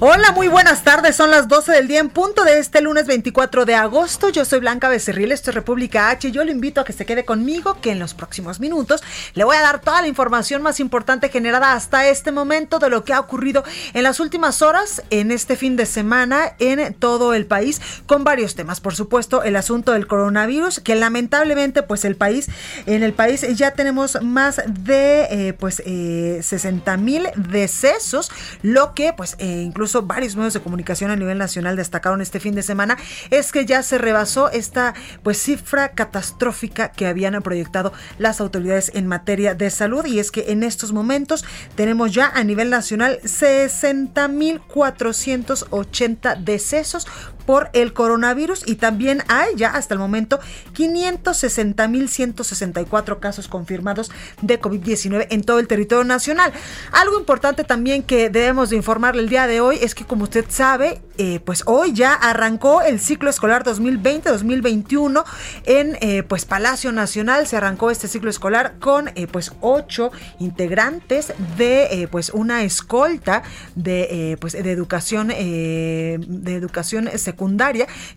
Hola, muy buenas tardes. Son las 12 del día en punto de este lunes 24 de agosto. Yo soy Blanca Becerril, esto es República H. Yo lo invito a que se quede conmigo, que en los próximos minutos le voy a dar toda la información más importante generada hasta este momento de lo que ha ocurrido en las últimas horas, en este fin de semana, en todo el país, con varios temas. Por supuesto, el asunto del coronavirus, que lamentablemente, pues el país, en el país ya tenemos más de eh, pues eh, 60 mil decesos, lo que pues eh, incluso varios medios de comunicación a nivel nacional destacaron este fin de semana, es que ya se rebasó esta pues cifra catastrófica que habían proyectado las autoridades en materia de salud. Y es que en estos momentos tenemos ya a nivel nacional 60.480 decesos por el coronavirus y también hay ya hasta el momento 560.164 casos confirmados de COVID-19 en todo el territorio nacional. Algo importante también que debemos de informarle el día de hoy es que como usted sabe, eh, pues hoy ya arrancó el ciclo escolar 2020-2021 en eh, pues Palacio Nacional. Se arrancó este ciclo escolar con eh, pues ocho integrantes de eh, pues una escolta de pues de educación de educación secundaria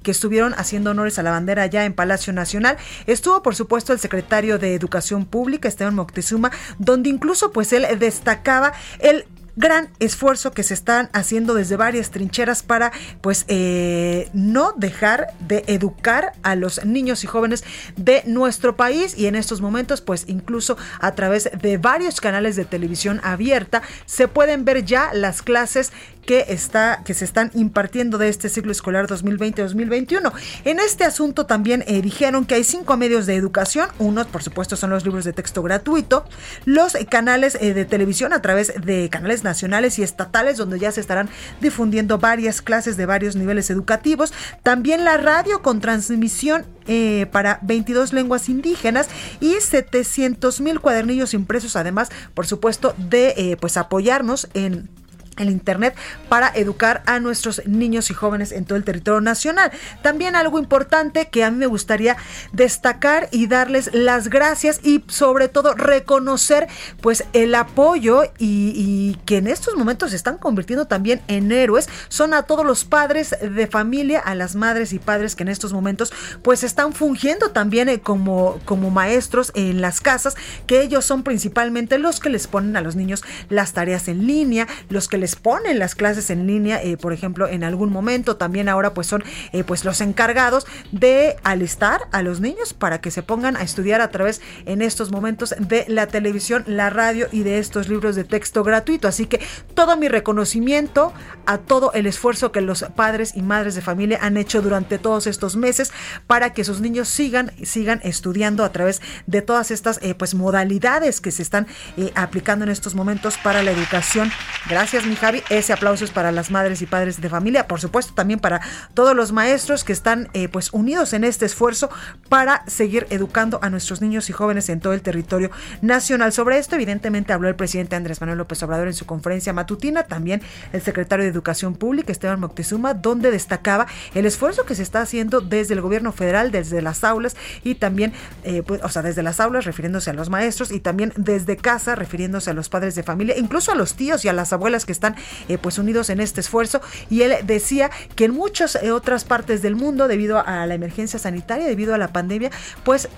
que estuvieron haciendo honores a la bandera allá en Palacio Nacional. Estuvo por supuesto el secretario de Educación Pública Esteban Moctezuma, donde incluso pues él destacaba el gran esfuerzo que se están haciendo desde varias trincheras para pues eh, no dejar de educar a los niños y jóvenes de nuestro país y en estos momentos pues incluso a través de varios canales de televisión abierta se pueden ver ya las clases que, está, que se están impartiendo de este ciclo escolar 2020-2021. En este asunto también eh, dijeron que hay cinco medios de educación. Unos, por supuesto, son los libros de texto gratuito, los canales eh, de televisión a través de canales nacionales y estatales, donde ya se estarán difundiendo varias clases de varios niveles educativos. También la radio con transmisión eh, para 22 lenguas indígenas y 700 mil cuadernillos impresos, además, por supuesto, de pues apoyarnos en el Internet para educar a nuestros niños y jóvenes en todo el territorio nacional. También algo importante que a mí me gustaría destacar y darles las gracias y sobre todo reconocer pues el apoyo y, que en estos momentos se están convirtiendo también en héroes son a todos los padres de familia, a las madres y padres que en estos momentos pues están fungiendo también eh, como, como maestros en las casas, que ellos son principalmente los que les ponen a los niños las tareas en línea, los que les ponen las clases en línea, eh, por ejemplo, en algún momento. También ahora pues son eh, pues los encargados de alistar a los niños para que se pongan a estudiar a través en estos momentos de la televisión, la radio y de estos libros de texto gratuito. Así que todo mi reconocimiento a todo el esfuerzo que los padres y madres de familia han hecho durante todos estos meses para que sus niños sigan sigan estudiando a través de todas estas eh, pues modalidades que se están aplicando en estos momentos para la educación. Gracias, Javi. Ese aplauso es para las madres y padres de familia, por supuesto, también para todos los maestros que están eh, pues unidos en este esfuerzo para seguir educando a nuestros niños y jóvenes en todo el territorio nacional. Sobre esto, evidentemente, habló el presidente Andrés Manuel López Obrador en su conferencia matutina, también el secretario de Educación Pública, Esteban Moctezuma, donde destacaba el esfuerzo que se está haciendo desde el gobierno federal, desde las aulas y también, eh, pues, o sea, desde las aulas refiriéndose a los maestros y también desde casa refiriéndose a los padres de familia, incluso a los tíos y a las abuelas que están eh, pues unidos en este esfuerzo. Y él decía que en muchas eh, otras partes del mundo, debido a la emergencia sanitaria, debido a la pandemia, pues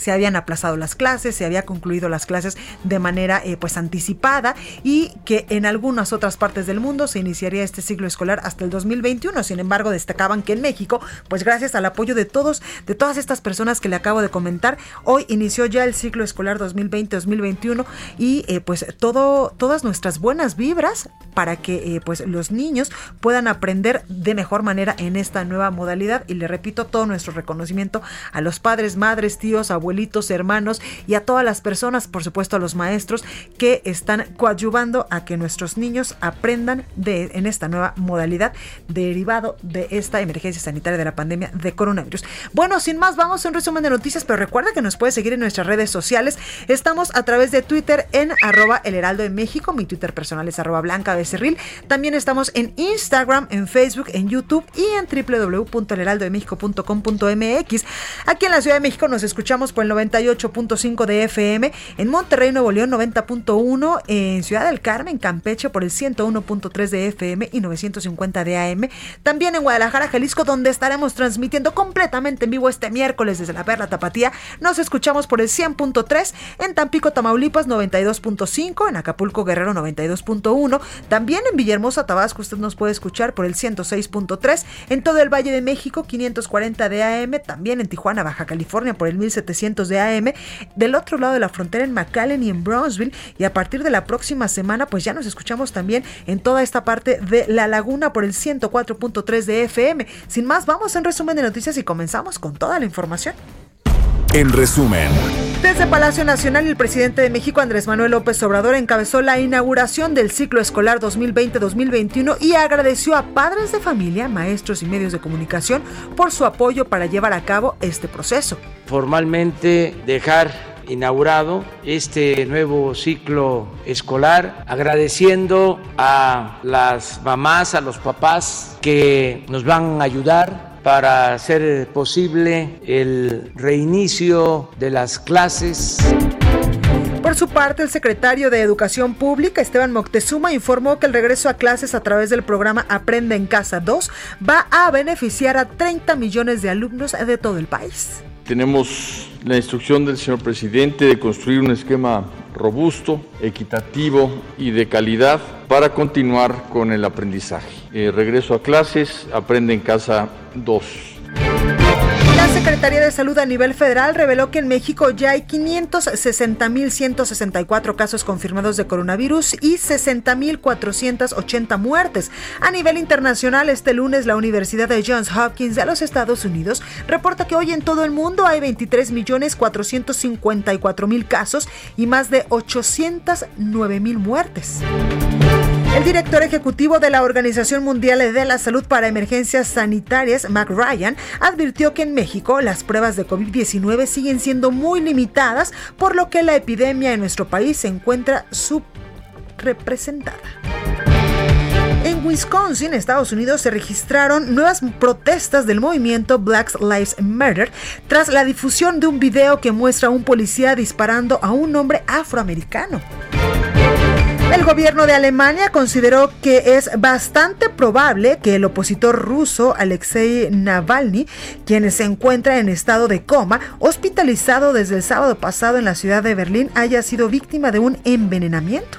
se habían aplazado las clases, se había concluido las clases de manera eh, pues anticipada y que en algunas otras partes del mundo se iniciaría este ciclo escolar hasta el 2021. Sin embargo, destacaban que en México, pues gracias al apoyo de todos, de todas estas personas que le acabo de comentar, hoy inició ya el ciclo escolar 2020-2021 y eh, pues todo, todas nuestras buenas vibras para que eh, pues los niños puedan aprender de mejor manera en esta nueva modalidad y le repito todo nuestro reconocimiento a los padres, madres, tíos, abuelitos, hermanos y a todas las personas, por supuesto a los maestros que están coadyuvando a que nuestros niños aprendan de en esta nueva modalidad derivado de esta emergencia sanitaria de la pandemia de coronavirus. Bueno, sin más, vamos a un resumen de noticias, pero recuerda que nos puede seguir en nuestras redes sociales. Estamos a través de Twitter en arroba heraldo de México, mi Twitter personal es arroba blanca becerril. También estamos en Instagram, en Facebook, en YouTube y en www.elheraldodemexico.com.mx. Aquí en la Ciudad de México nos escuchamos por el 98.5 de FM, en Monterrey, Nuevo León 90.1, en Ciudad del Carmen, Campeche por el 101.3 de FM y 950 de AM. También en Guadalajara, Jalisco, donde estaremos transmitiendo completamente en vivo este miércoles desde la Perla Tapatía. Nos escuchamos por el 100.3, en Tampico, Tamaulipas 92.5, en Acapulco, Guerrero 92.1. También en Villahermosa, Tabasco, usted nos puede escuchar por el 106.3, en todo el Valle de México 540 de AM, también en Tijuana, Baja California por el 1700 de AM, del otro lado de la frontera en McAllen y en Brownsville y a partir de la próxima semana pues ya nos escuchamos también en toda esta parte de La Laguna por el 104.3 de FM. Sin más, vamos en resumen de noticias y comenzamos con toda la información. En resumen. Desde Palacio Nacional, el presidente de México, Andrés Manuel López Obrador, encabezó la inauguración del ciclo escolar 2020-2021 y agradeció a padres de familia, maestros y medios de comunicación por su apoyo para llevar a cabo este proceso. Formalmente dejar inaugurado este nuevo ciclo escolar, agradeciendo a las mamás, a los papás que nos van a ayudar para hacer posible el reinicio de las clases. Por su parte, el secretario de Educación Pública, Esteban Moctezuma, informó que el regreso a clases a través del programa Aprende en Casa 2 va a beneficiar a 30 millones de alumnos de todo el país. Tenemos la instrucción del señor presidente de construir un esquema robusto, equitativo y de calidad para continuar con el aprendizaje. Eh, regreso a clases, aprende en casa 2. Secretaría de Salud a nivel federal reveló que en México ya hay 560.164 casos confirmados de coronavirus y 60.480 muertes. A nivel internacional, este lunes la Universidad de Johns Hopkins de los Estados Unidos reporta que hoy en todo el mundo hay 23.454.000 casos y más de 809.000 muertes. El director ejecutivo de la Organización Mundial de la Salud para Emergencias Sanitarias, Mac Ryan, advirtió que en México las pruebas de COVID-19 siguen siendo muy limitadas, por lo que la epidemia en nuestro país se encuentra subrepresentada. En Wisconsin, Estados Unidos, se registraron nuevas protestas del movimiento Black Lives Matter tras la difusión de un video que muestra a un policía disparando a un hombre afroamericano. El gobierno de Alemania consideró que es bastante probable que el opositor ruso Alexei Navalny, quien se encuentra en estado de coma, hospitalizado desde el sábado pasado en la ciudad de Berlín, haya sido víctima de un envenenamiento.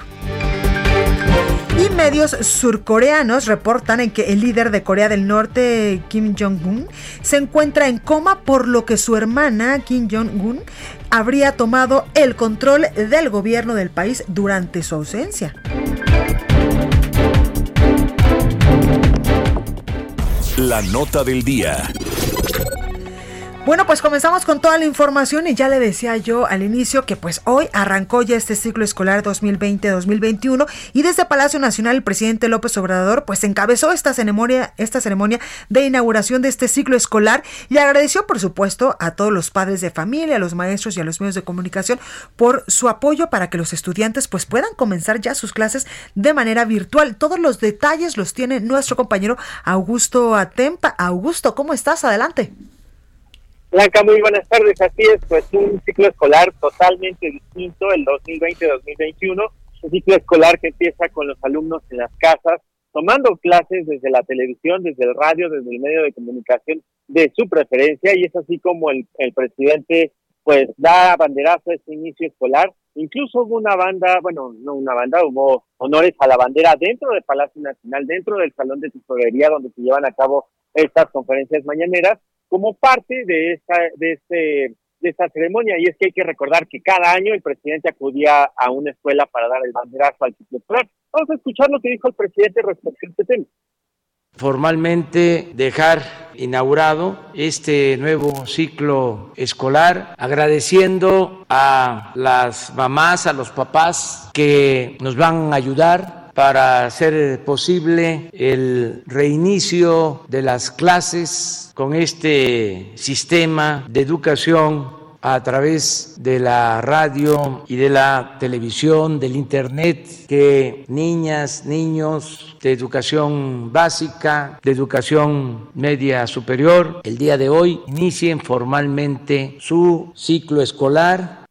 Y medios surcoreanos reportan en que el líder de Corea del Norte, Kim Jong-un, se encuentra en coma por lo que su hermana, Kim Jong-un, habría tomado el control del gobierno del país durante su ausencia. La nota del día. Bueno, pues comenzamos con toda la información y ya le decía yo al inicio que pues hoy arrancó ya este ciclo escolar 2020-2021 y desde Palacio Nacional el presidente López Obrador pues encabezó esta ceremonia, esta ceremonia de inauguración de este ciclo escolar y agradeció por supuesto a todos los padres de familia, a los maestros y a los medios de comunicación por su apoyo para que los estudiantes pues puedan comenzar ya sus clases de manera virtual. Todos los detalles los tiene nuestro compañero Augusto Atempa. Augusto, ¿cómo estás? Adelante. Blanca, muy buenas tardes. Así es, pues un ciclo escolar totalmente distinto, el 2020-2021. Un ciclo escolar que empieza con los alumnos en las casas, tomando clases desde la televisión, desde el radio, desde el medio de comunicación de su preferencia. Y es así como el, el presidente pues da banderazo a este inicio escolar. Incluso hubo una banda, bueno, no una banda, hubo honores a la bandera dentro del Palacio Nacional, dentro del Salón de Tesorería, donde se llevan a cabo estas conferencias mañaneras, como parte de esta, de este de esta ceremonia y es que hay que recordar que cada año el presidente acudía a una escuela para dar el banderazo al escolar. Vamos a escuchar lo que dijo el presidente respecto a este tema formalmente dejar inaugurado este nuevo ciclo escolar, agradeciendo a las mamás, a los papás que nos van a ayudar para hacer posible el reinicio de las clases con este sistema de educación a través de la radio y de la televisión, del Internet, que niñas, niños de educación básica, de educación media superior, el día de hoy inicien formalmente su ciclo escolar.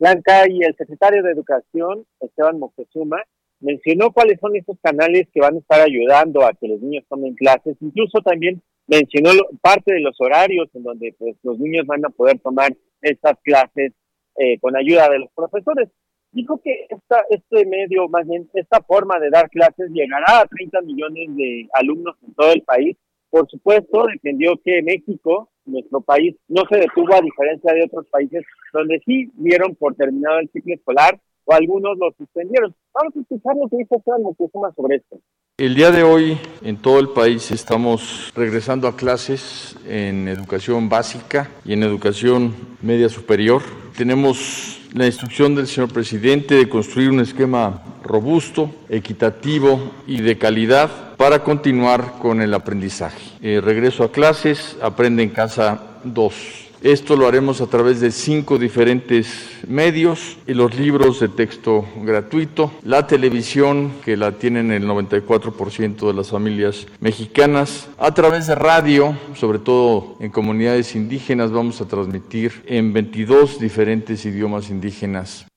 Blanca y el secretario de Educación, Esteban Moctezuma, mencionó cuáles son esos canales que van a estar ayudando a que los niños tomen clases, incluso también mencionó parte de los horarios en donde pues, los niños van a poder tomar estas clases eh, con ayuda de los profesores. Dijo que esta, este medio, más bien esta forma de dar clases llegará a 30 millones de alumnos en todo el país. Por supuesto, defendió que México, nuestro país, no se detuvo a diferencia de otros países donde sí dieron por terminado el ciclo escolar o algunos lo suspendieron. Vamos a escuchar lo que Esteban Moctezuma sobre esto. El día de hoy en todo el país estamos regresando a clases en educación básica y en educación media superior. Tenemos la instrucción del señor presidente de construir un esquema robusto, equitativo y de calidad para continuar con el aprendizaje. Eh, regreso a clases, aprende en casa 2. Esto lo haremos a través de cinco diferentes medios y los libros de texto gratuito, la televisión, que la tienen el 94% de las familias mexicanas, a través de radio, sobre todo en comunidades indígenas, vamos a transmitir en 22 diferentes idiomas indígenas.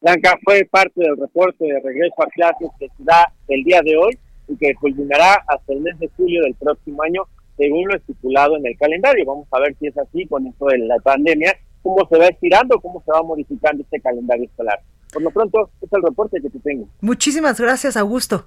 Blanca fue parte del reporte de regreso a clases que se da el día de hoy y que culminará hasta el mes de julio del próximo año según lo estipulado en el calendario. Vamos a ver si es así con esto de la pandemia, cómo se va estirando, cómo se va modificando este calendario escolar. Por lo pronto, es el reporte que te tengo. Muchísimas gracias, Augusto.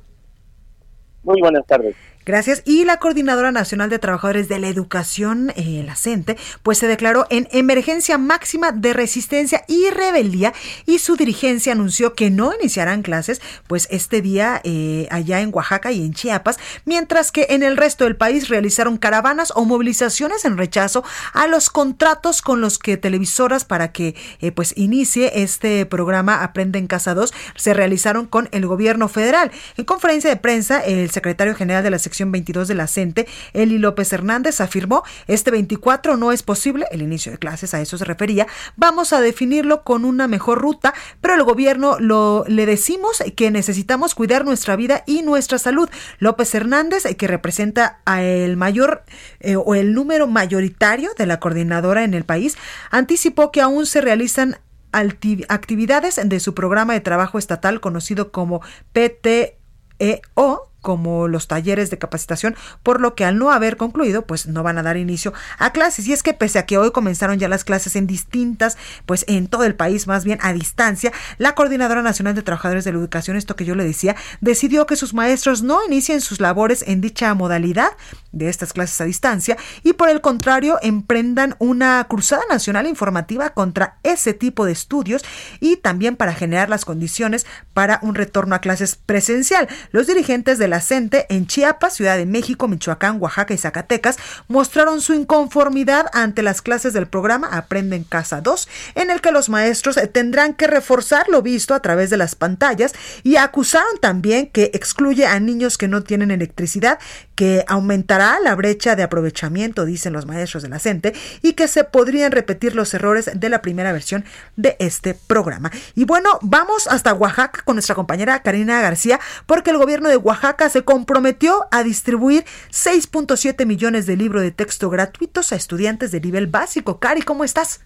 Muy buenas tardes. Gracias. Y la Coordinadora Nacional de Trabajadores de la Educación, eh, la CENTE, pues se declaró en emergencia máxima de resistencia y rebeldía y su dirigencia anunció que no iniciarán clases pues este día eh, allá en Oaxaca y en Chiapas, mientras que en el resto del país realizaron caravanas o movilizaciones en rechazo a los contratos con los que televisoras para que eh, pues inicie este programa Aprende en Casa 2 se realizaron con el gobierno federal. En conferencia de prensa, el secretario general de la sección 22 de la CENTE, Eli López Hernández afirmó, este 24 no es posible, el inicio de clases a eso se refería, vamos a definirlo con una mejor ruta, pero el gobierno lo, le decimos que necesitamos cuidar nuestra vida y nuestra salud. López Hernández, que representa a el mayor eh, o el número mayoritario de la coordinadora en el país, anticipó que aún se realizan actividades de su programa de trabajo estatal conocido como PTEO como los talleres de capacitación, por lo que al no haber concluido, pues no van a dar inicio a clases. Y es que pese a que hoy comenzaron ya las clases en distintas, pues en todo el país, más bien a distancia, la Coordinadora Nacional de Trabajadores de la Educación, esto que yo le decía, decidió que sus maestros no inicien sus labores en dicha modalidad de estas clases a distancia y por el contrario emprendan una cruzada nacional informativa contra ese tipo de estudios y también para generar las condiciones para un retorno a clases presencial. Los dirigentes de la CENTE en Chiapas, Ciudad de México, Michoacán, Oaxaca y Zacatecas mostraron su inconformidad ante las clases del programa Aprende en Casa 2, en el que los maestros tendrán que reforzar lo visto a través de las pantallas y acusaron también que excluye a niños que no tienen electricidad, que aumentará la brecha de aprovechamiento, dicen los maestros de la CENTE, y que se podrían repetir los errores de la primera versión de este programa. Y bueno, vamos hasta Oaxaca con nuestra compañera Karina García, porque el gobierno de Oaxaca se comprometió a distribuir 6.7 millones de libros de texto gratuitos a estudiantes de nivel básico. Cari, ¿cómo estás?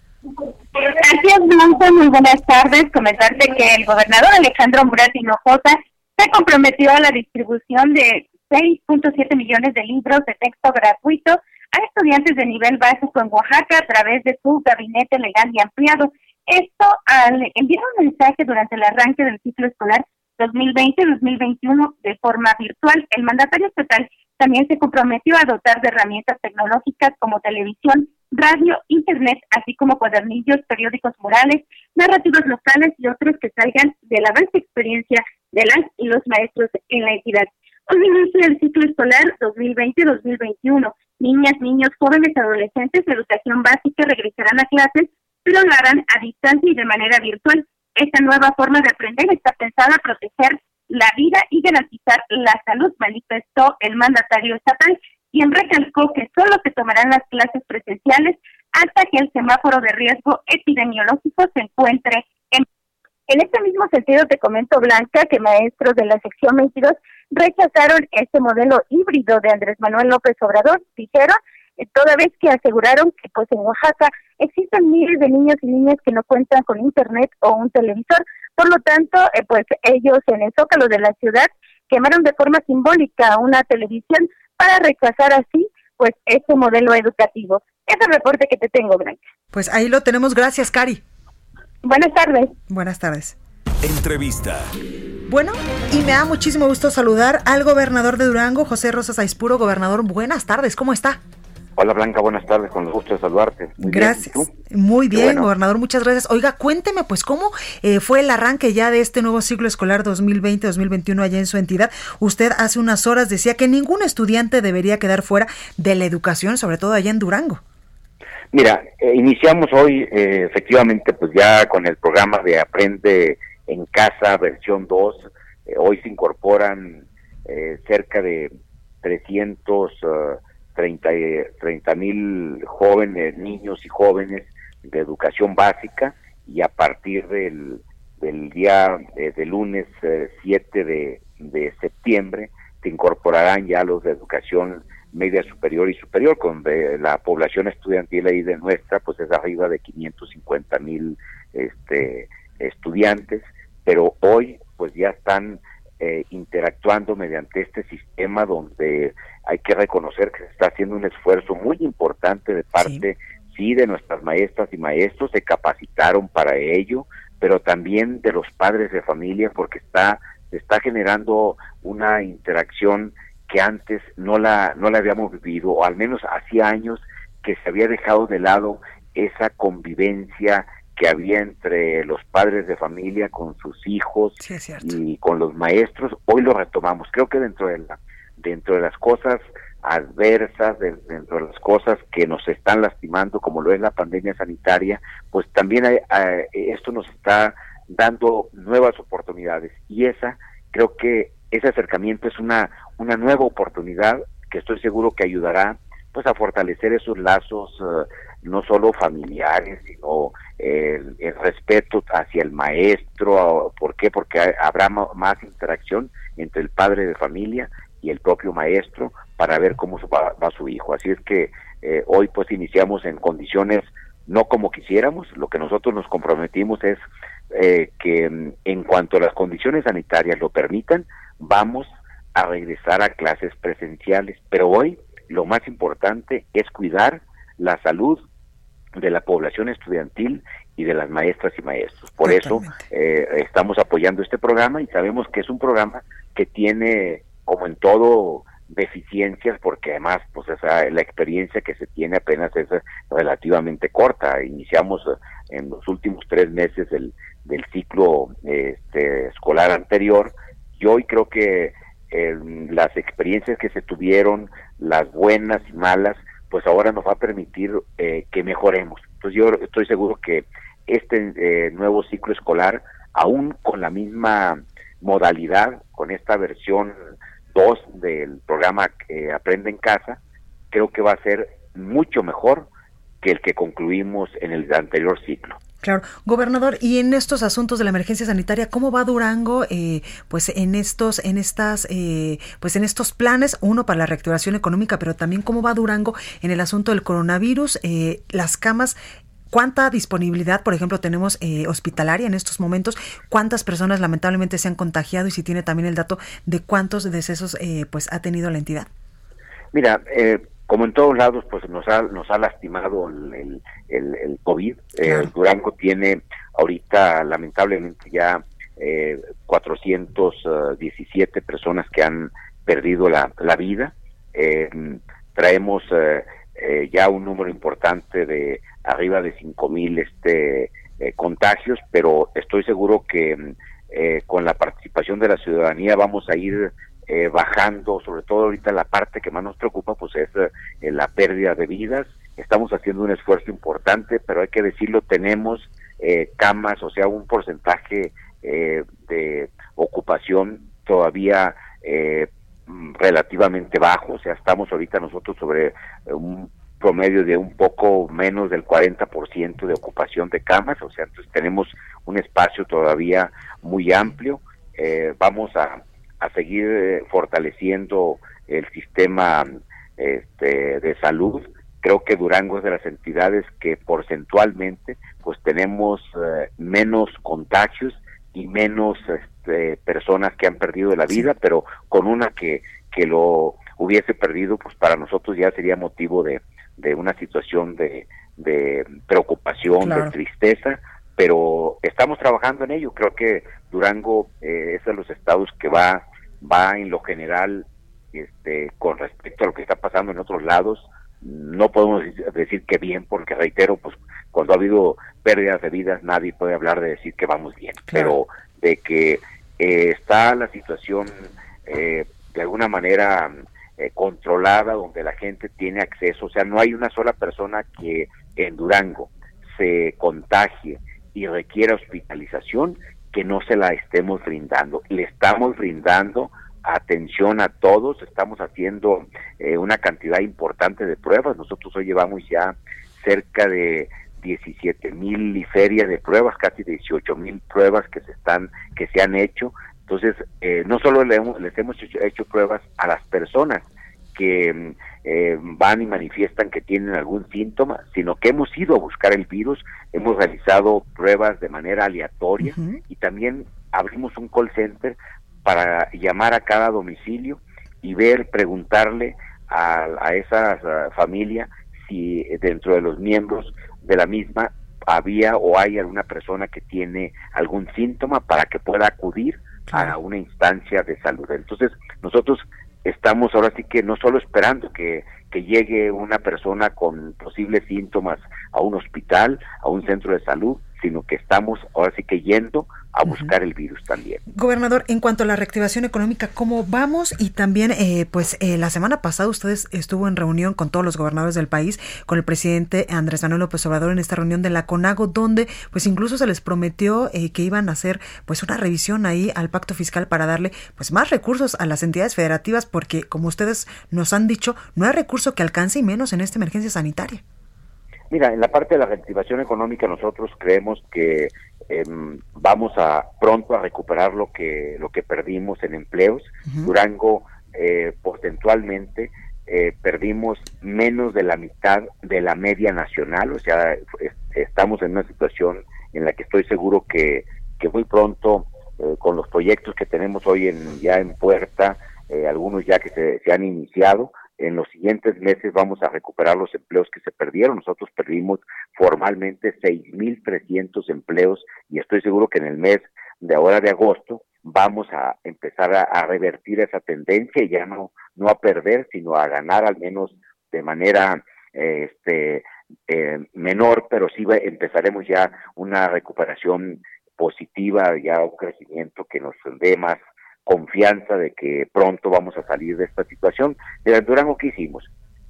Gracias, Blanca. Muy buenas tardes. Comentarte que el gobernador Alejandro Murat Hinojosa se comprometió a la distribución de 6.7 millones de libros de texto gratuito a estudiantes de nivel básico en Oaxaca a través de su gabinete legal y ampliado. Esto al enviar un mensaje durante el arranque del ciclo escolar 2020-2021 de forma virtual. El mandatario estatal también se comprometió a dotar de herramientas tecnológicas como televisión, radio, internet, así como cuadernillos, periódicos morales, narrativas locales y otros que salgan de la vasta experiencia de las y los maestros en la entidad. Hoy inicia el ciclo escolar 2020-2021. Niñas, niños, jóvenes, adolescentes de educación básica regresarán a clases, pero lo harán a distancia y de manera virtual. Esta nueva forma de aprender está pensada a proteger la vida y garantizar la salud, manifestó el mandatario estatal, quien recalcó que solo se tomarán las clases presenciales hasta que el semáforo de riesgo epidemiológico se encuentre en... En este mismo sentido, te comento, Blanca, que maestros de la sección 22 rechazaron este modelo híbrido de Andrés Manuel López Obrador, dijeron, toda vez que aseguraron que pues en Oaxaca existen miles de niños y niñas que no cuentan con internet o un televisor, por lo tanto, eh, pues ellos en el zócalo de la ciudad quemaron de forma simbólica una televisión para rechazar así pues este modelo educativo. Es el reporte que te tengo, Blanca. Pues ahí lo tenemos. Gracias, Cari. Buenas tardes. Buenas tardes. Entrevista. Bueno, y me da muchísimo gusto saludar al gobernador de Durango, José Rosas Aispuro. Gobernador, buenas tardes, ¿cómo está? Hola Blanca, buenas tardes, con el gusto de saludarte. Muy gracias. Muy bien, gobernador, muchas gracias. Oiga, cuénteme pues cómo eh, fue el arranque ya de este nuevo ciclo escolar 2020-2021 allá en su entidad. Usted hace unas horas decía que ningún estudiante debería quedar fuera de la educación, sobre todo allá en Durango. Mira, eh, iniciamos hoy eh, efectivamente pues ya con el programa de Aprende en Casa versión 2. hoy se incorporan cerca de 300 30 mil jóvenes, niños y jóvenes de educación básica y a partir del, del día eh, de lunes 7 eh, de, septiembre se incorporarán ya los de educación media superior y superior, con la población estudiantil ahí de nuestra, pues es arriba de 550 mil este, estudiantes, pero hoy pues ya están eh, interactuando mediante este sistema donde hay que reconocer que se está haciendo un esfuerzo muy importante de parte, sí. de nuestras maestras y maestros, se capacitaron para ello, pero también de los padres de familia, porque está, se está generando una interacción que antes no la, no la habíamos vivido, o al menos hacía años que se había dejado de lado esa convivencia que había entre los padres de familia con sus hijos y con los maestros, hoy lo retomamos. Creo que dentro de la, dentro de las cosas adversas, dentro de las cosas que nos están lastimando, como lo es la pandemia sanitaria, pues también esto nos está dando nuevas oportunidades y esa creo que ese acercamiento es una una nueva oportunidad que estoy seguro que ayudará pues a fortalecer esos lazos eh, no solo familiares, sino el, respeto hacia el maestro. ¿Por qué? Porque habrá más interacción entre el padre de familia y el propio maestro para ver cómo va, su hijo. Así es que eh, hoy pues iniciamos en condiciones no como quisiéramos, lo que nosotros nos comprometimos es eh, que mm, en cuanto las condiciones sanitarias lo permitan, vamos a regresar a clases presenciales, pero hoy lo más importante es cuidar la salud de la población estudiantil y de las maestras y maestros. Por eso eh, estamos apoyando este programa y sabemos que es un programa que tiene, como en todo, deficiencias porque además pues esa, la experiencia que se tiene apenas es relativamente corta. Iniciamos en los últimos tres meses del, del ciclo este, escolar anterior y hoy creo que las experiencias que se tuvieron, las buenas y malas, pues ahora nos va a permitir eh, que mejoremos. Entonces yo estoy seguro que este eh, nuevo ciclo escolar, aún con la misma modalidad, con esta versión 2 del programa que Aprende en Casa, creo que va a ser mucho mejor que el que concluimos en el anterior ciclo. Claro, gobernador, y en estos asuntos de la emergencia sanitaria, ¿cómo va Durango, eh, pues en estos, en estas, eh, pues en estos planes, uno para la reactivación económica, pero también cómo va Durango en el asunto del coronavirus, eh, las camas ¿Cuánta disponibilidad, por ejemplo, tenemos hospitalaria en estos momentos? ¿Cuántas personas lamentablemente se han contagiado? Y si tiene también el dato de cuántos decesos pues ha tenido la entidad. Mira, como en todos lados, pues nos ha, nos ha lastimado el, el, COVID. Eh, Durango tiene ahorita, lamentablemente, ya eh, 417 personas que han perdido la, la vida. Eh, traemos eh, eh, ya un número importante de arriba de 5.000 este, contagios, pero estoy seguro que con la participación de la ciudadanía vamos a ir eh, bajando, sobre todo ahorita la parte que más nos preocupa, pues es eh, la pérdida de vidas. Estamos haciendo un esfuerzo importante, pero hay que decirlo, tenemos eh, camas, o sea, un porcentaje de ocupación todavía relativamente bajo, o sea, estamos ahorita nosotros sobre un promedio de un poco menos del 40% de ocupación de camas, o sea, entonces tenemos un espacio todavía muy amplio. vamos a a seguir eh, fortaleciendo el sistema este, de salud. Creo que Durango es de las entidades que porcentualmente pues tenemos eh, menos contagios y menos este, personas que han perdido la vida, pero con una que, que lo hubiese perdido, pues para nosotros ya sería motivo de, de una situación de, de preocupación, de tristeza, pero estamos trabajando en ello. Creo que Durango eh, es de los estados que va va en lo general este, con respecto a lo que está pasando en otros lados. No podemos decir que bien, porque reitero, pues cuando ha habido pérdidas de vidas, nadie puede hablar de decir que vamos bien, pero de que eh, está la situación eh, de alguna manera eh, controlada, donde la gente tiene acceso, o sea, no hay una sola persona que en Durango se contagie y requiera hospitalización que no se la estemos brindando. Le estamos brindando atención a todos, estamos haciendo eh, una cantidad importante de pruebas. Nosotros hoy llevamos ya cerca de 17 mil y feria de pruebas, casi 18 mil pruebas que se están, que se han hecho. Entonces, eh, no solo le hemos, les hemos hecho, pruebas a las personas que eh, van y manifiestan que tienen algún síntoma, sino que hemos ido a buscar el virus, hemos realizado pruebas de manera aleatoria y también abrimos un call center para llamar a cada domicilio y ver, preguntarle a, a esa familia si dentro de los miembros de la misma había o hay alguna persona que tiene algún síntoma para que pueda acudir a una instancia de salud. Entonces, nosotros estamos ahora sí que no solo esperando que, que llegue una persona con posibles síntomas a un hospital, a un centro de salud, sino que estamos ahora sí que yendo a buscar el virus también. Gobernador, en cuanto a la reactivación económica, ¿cómo vamos? Y también, eh, pues eh, la semana pasada ustedes estuvo en reunión con todos los gobernadores del país, con el presidente Andrés Manuel López Obrador en esta reunión de la CONAGO, donde pues incluso se les prometió eh, que iban a hacer pues una revisión ahí al pacto fiscal para darle pues más recursos a las entidades federativas, porque como ustedes nos han dicho, no hay recurso que alcance y menos en esta emergencia sanitaria. Mira, en la parte de la reactivación económica nosotros creemos que Em, vamos a pronto a recuperar lo que lo que perdimos en empleos. Durango eh, porcentualmente eh, perdimos menos de la mitad de la media nacional, o sea, estamos en una situación en la que estoy seguro que, que muy pronto eh, con los proyectos que tenemos hoy en ya en puerta, eh, algunos ya que se, se han iniciado, en los siguientes meses vamos a recuperar los empleos que se perdieron. Nosotros perdimos formalmente 6.300 empleos y estoy seguro que en el mes de ahora de agosto vamos a empezar a, revertir esa tendencia y ya no, no a perder, sino a ganar al menos de manera este, eh, menor, pero sí empezaremos ya una recuperación positiva, ya un crecimiento que nos dé más confianza de que pronto vamos a salir de esta situación. De Durango, ¿qué hicimos?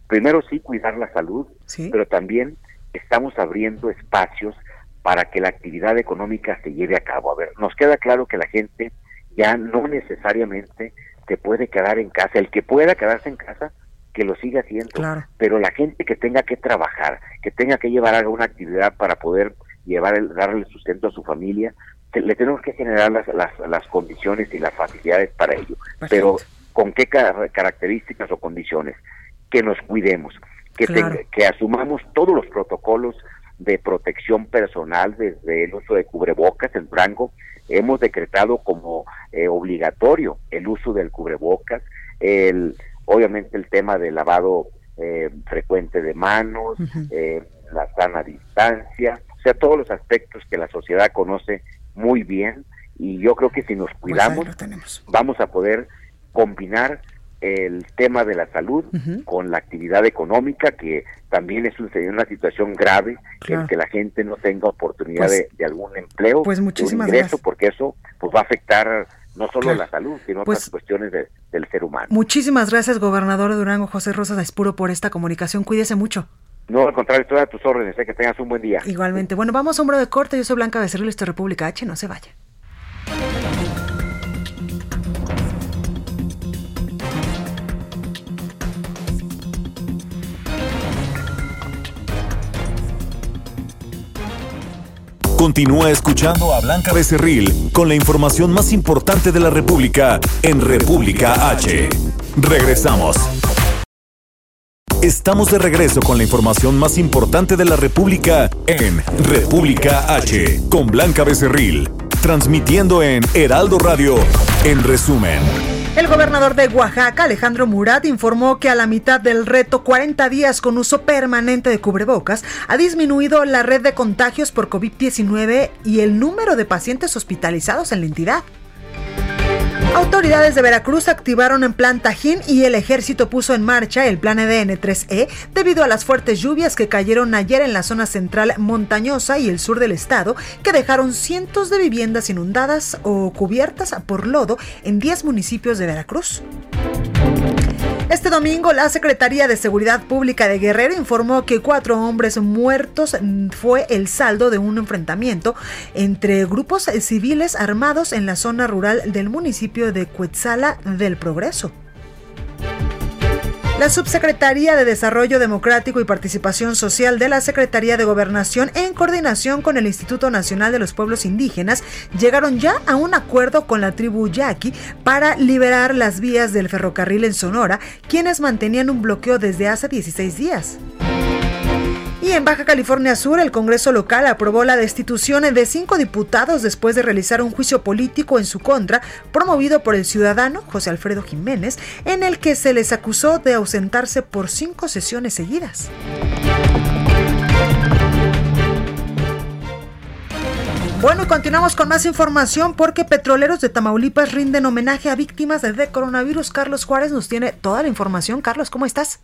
Primero sí cuidar la salud, pero también estamos abriendo espacios para que la actividad económica se lleve a cabo. A ver, nos queda claro que la gente ya no necesariamente se puede quedar en casa. El que pueda quedarse en casa, que lo siga haciendo. Pero la gente que tenga que trabajar, que tenga que llevar alguna actividad para poder llevar el, darle sustento a su familia, le tenemos que generar las, las, las condiciones y las facilidades para ello. Pero, ¿con qué características o condiciones? Que nos cuidemos, que, que asumamos todos los protocolos de protección personal desde el uso de cubrebocas en Franco. Hemos decretado como eh, obligatorio el uso del cubrebocas, el obviamente el tema del lavado eh, frecuente de manos, eh, la sana distancia, sea, todos los aspectos que la sociedad conoce muy bien y yo creo que si nos pues cuidamos vamos a poder combinar el tema de la salud con la actividad económica, que también es una situación grave, en que la gente no tenga oportunidad pues de, algún empleo, pues muchísimas ingreso, porque eso pues va a afectar no solo la salud, sino otras pues cuestiones del ser humano. Muchísimas gracias, gobernador de Durango, José Rosas Espuro, por esta comunicación. Cuídese mucho. No, al contrario, estoy a tus órdenes, que tengas un buen día. Igualmente. Bueno, vamos a un de corte. Yo soy Blanca Becerril, esto República H, no se vaya. Continúa escuchando a Blanca Becerril con la información más importante de la República en República H. Regresamos. Estamos de regreso con la información más importante de la República en República H con Blanca Becerril, transmitiendo en Heraldo Radio, en resumen. El gobernador de Oaxaca, Alejandro Murat, informó que a la mitad del reto 40 días con uso permanente de cubrebocas ha disminuido la red de contagios por COVID-19 y el número de pacientes hospitalizados en la entidad. Autoridades de Veracruz activaron en plan Tajín y el ejército puso en marcha el plan EDN 3E debido a las fuertes lluvias que cayeron ayer en la zona central montañosa y el sur del estado, que dejaron cientos de viviendas inundadas o cubiertas por lodo en 10 municipios de Veracruz. Este domingo, la Secretaría de Seguridad Pública de Guerrero informó que cuatro hombres muertos fue el saldo de un enfrentamiento entre grupos civiles armados en la zona rural del municipio de Cuetzala del Progreso. La Subsecretaría de Desarrollo Democrático y Participación Social de la Secretaría de Gobernación, en coordinación con el Instituto Nacional de los Pueblos Indígenas, llegaron ya a un acuerdo con la tribu Yaqui para liberar las vías del ferrocarril en Sonora, quienes mantenían un bloqueo desde hace 16 días. Y en Baja California Sur, el Congreso local aprobó la destitución de cinco diputados después de realizar un juicio político en su contra, promovido por el ciudadano José Alfredo Jiménez, en el que se les acusó de ausentarse por cinco sesiones seguidas. Bueno, y continuamos con más información porque petroleros de Tamaulipas rinden homenaje a víctimas de coronavirus. Carlos Juárez nos tiene toda la información. Carlos, ¿cómo estás?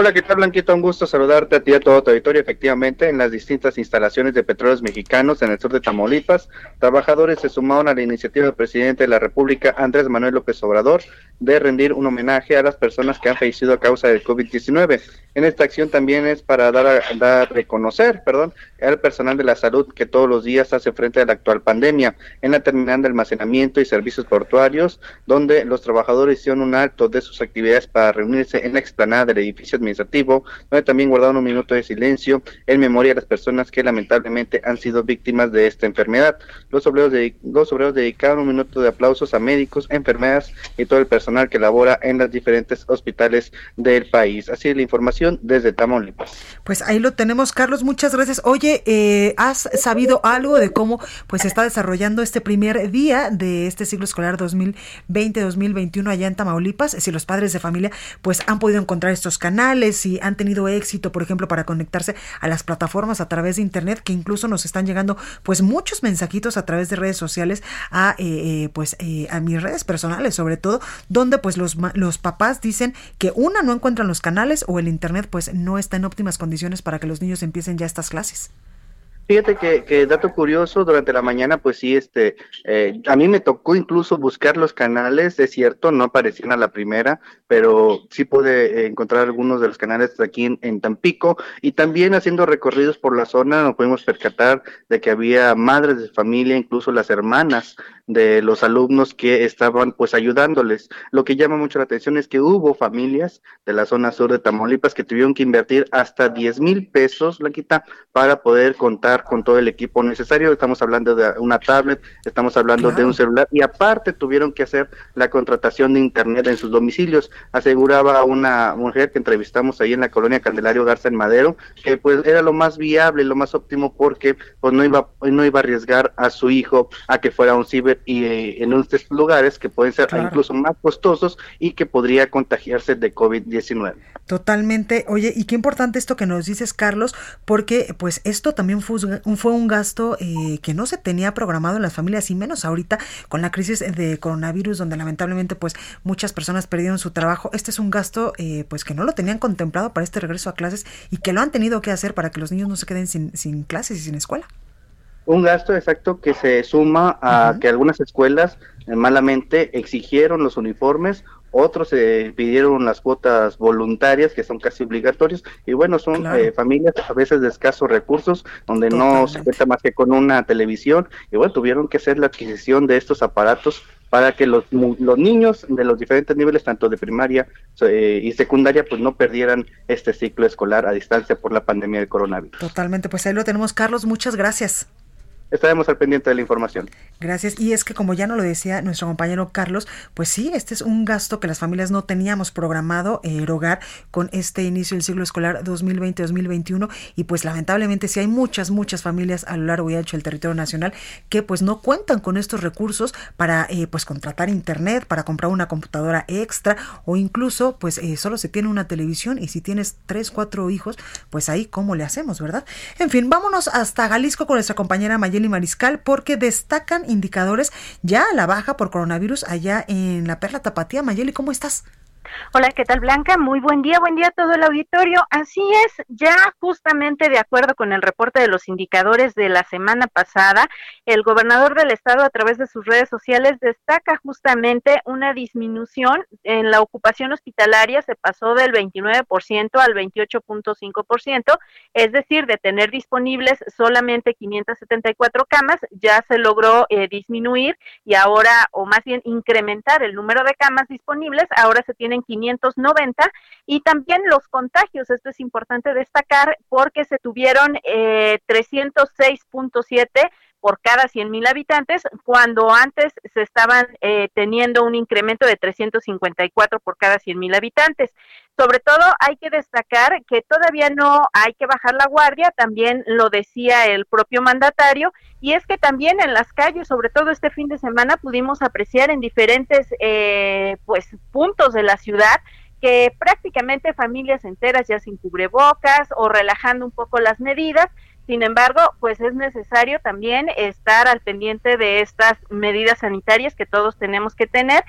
Hola, ¿qué tal, Blanquito? Un gusto saludarte a ti y a todo tu auditorio. Efectivamente, en las distintas instalaciones de petróleos mexicanos en el sur de Tamaulipas, trabajadores se sumaron a la iniciativa del presidente de la República, Andrés Manuel López Obrador, de rendir un homenaje a las personas que han fallecido a causa del COVID-19. En esta acción también es para dar a, reconocer, perdón, al personal de la salud que todos los días hace frente a la actual pandemia en la terminal de almacenamiento y servicios portuarios, donde los trabajadores hicieron un acto de sus actividades para reunirse en la explanada del edificio administrativo, donde también guardaron un minuto de silencio en memoria de las personas que lamentablemente han sido víctimas de esta enfermedad. Los obreros, de, los obreros dedicaron un minuto de aplausos a médicos, enfermeras y todo el personal que labora en los diferentes hospitales del país. Así es la información desde Tamaulipas. Pues ahí lo tenemos, Carlos. Muchas gracias. Oye, eh, ¿has sabido algo de cómo pues se está desarrollando este primer día de este ciclo escolar 2020-2021 allá en Tamaulipas? Si los padres de familia pues han podido encontrar estos canales y han tenido éxito, por ejemplo, para conectarse a las plataformas a través de Internet, que incluso nos están llegando pues muchos mensajitos a través de redes sociales a eh, eh, pues a mis redes personales sobre todo, donde pues los, los papás dicen que una no encuentran los canales o el Internet pues no está en óptimas condiciones para que los niños empiecen ya estas clases. Fíjate que, dato curioso, durante la mañana, pues sí, este, eh, a mí me tocó incluso buscar los canales, es cierto, no aparecían a la primera, pero sí pude encontrar algunos de los canales aquí en, en, Tampico y también haciendo recorridos por la zona nos pudimos percatar de que había madres de familia, incluso las hermanas de los alumnos que estaban pues ayudándoles. Lo que llama mucho la atención es que hubo familias de la zona sur de Tamaulipas que tuvieron que invertir hasta 10 mil pesos, la quita, para poder contar con todo el equipo necesario. Estamos hablando de una tablet, estamos hablando de un celular y aparte tuvieron que hacer la contratación de internet en sus domicilios. Aseguraba una mujer que entrevistamos ahí en la colonia Candelario Garza en Madero que pues era lo más viable, lo más óptimo porque pues no iba no iba a arriesgar a su hijo a que fuera un ciber y eh, en estos lugares que pueden ser incluso más costosos y que podría contagiarse de COVID-19. Totalmente. Oye, y qué importante esto que nos dices, Carlos, porque pues esto también fue, fue un gasto eh, que no se tenía programado en las familias y menos ahorita con la crisis de coronavirus donde lamentablemente pues muchas personas perdieron su trabajo. Este es un gasto eh, pues que no lo tenían contemplado para este regreso a clases y que lo han tenido que hacer para que los niños no se queden sin, sin clases y sin escuela. Un gasto exacto que se suma a que algunas escuelas eh, malamente exigieron los uniformes otros se pidieron las cuotas voluntarias que son casi obligatorias y bueno son eh, familias a veces de escasos recursos donde no se cuenta más que con una televisión y bueno tuvieron que hacer la adquisición de estos aparatos para que los, los niños de los diferentes niveles tanto de primaria eh, y secundaria pues no perdieran este ciclo escolar a distancia por la pandemia del coronavirus. Totalmente, pues ahí lo tenemos. Carlos, muchas gracias estaremos al pendiente de la información. Gracias. Y es que como ya nos lo decía nuestro compañero Carlos, pues sí, este es un gasto que las familias no teníamos programado erogar con este inicio del ciclo escolar 2020-2021 y pues lamentablemente sí hay muchas, muchas familias a lo largo y ancho del territorio nacional que pues no cuentan con estos recursos para eh, pues contratar internet, para comprar una computadora extra o incluso pues eh, solo se tiene una televisión y si tienes tres, cuatro hijos, pues ahí cómo le hacemos, ¿verdad? En fin, vámonos hasta Jalisco con nuestra compañera Mayeli Mariscal porque destacan indicadores ya a la baja por coronavirus allá en la Perla Tapatía. Mayeli, ¿cómo estás? Hola, ¿qué tal Blanca? Muy buen día, buen día a todo el auditorio. Así es, ya justamente de acuerdo con el reporte de los indicadores de la semana pasada, el gobernador del estado a través de sus redes sociales destaca justamente una disminución en la ocupación hospitalaria, se pasó del 29% al 28.5%, es decir, de tener disponibles solamente 574 camas, ya se logró eh, disminuir y ahora, o más bien incrementar el número de camas disponibles, ahora se tienen 590 y también los contagios, esto es importante destacar porque se tuvieron eh, 306.7 por cada 100 mil habitantes, cuando antes se estaban eh, teniendo un incremento de 354 por cada 100 mil habitantes. Sobre todo hay que destacar que todavía no hay que bajar la guardia, también lo decía el propio mandatario, y es que también en las calles, sobre todo este fin de semana, pudimos apreciar en diferentes eh, pues puntos de la ciudad que prácticamente familias enteras ya sin cubrebocas o relajando un poco las medidas sin embargo, pues es necesario también estar al pendiente de estas medidas sanitarias que todos tenemos que tener.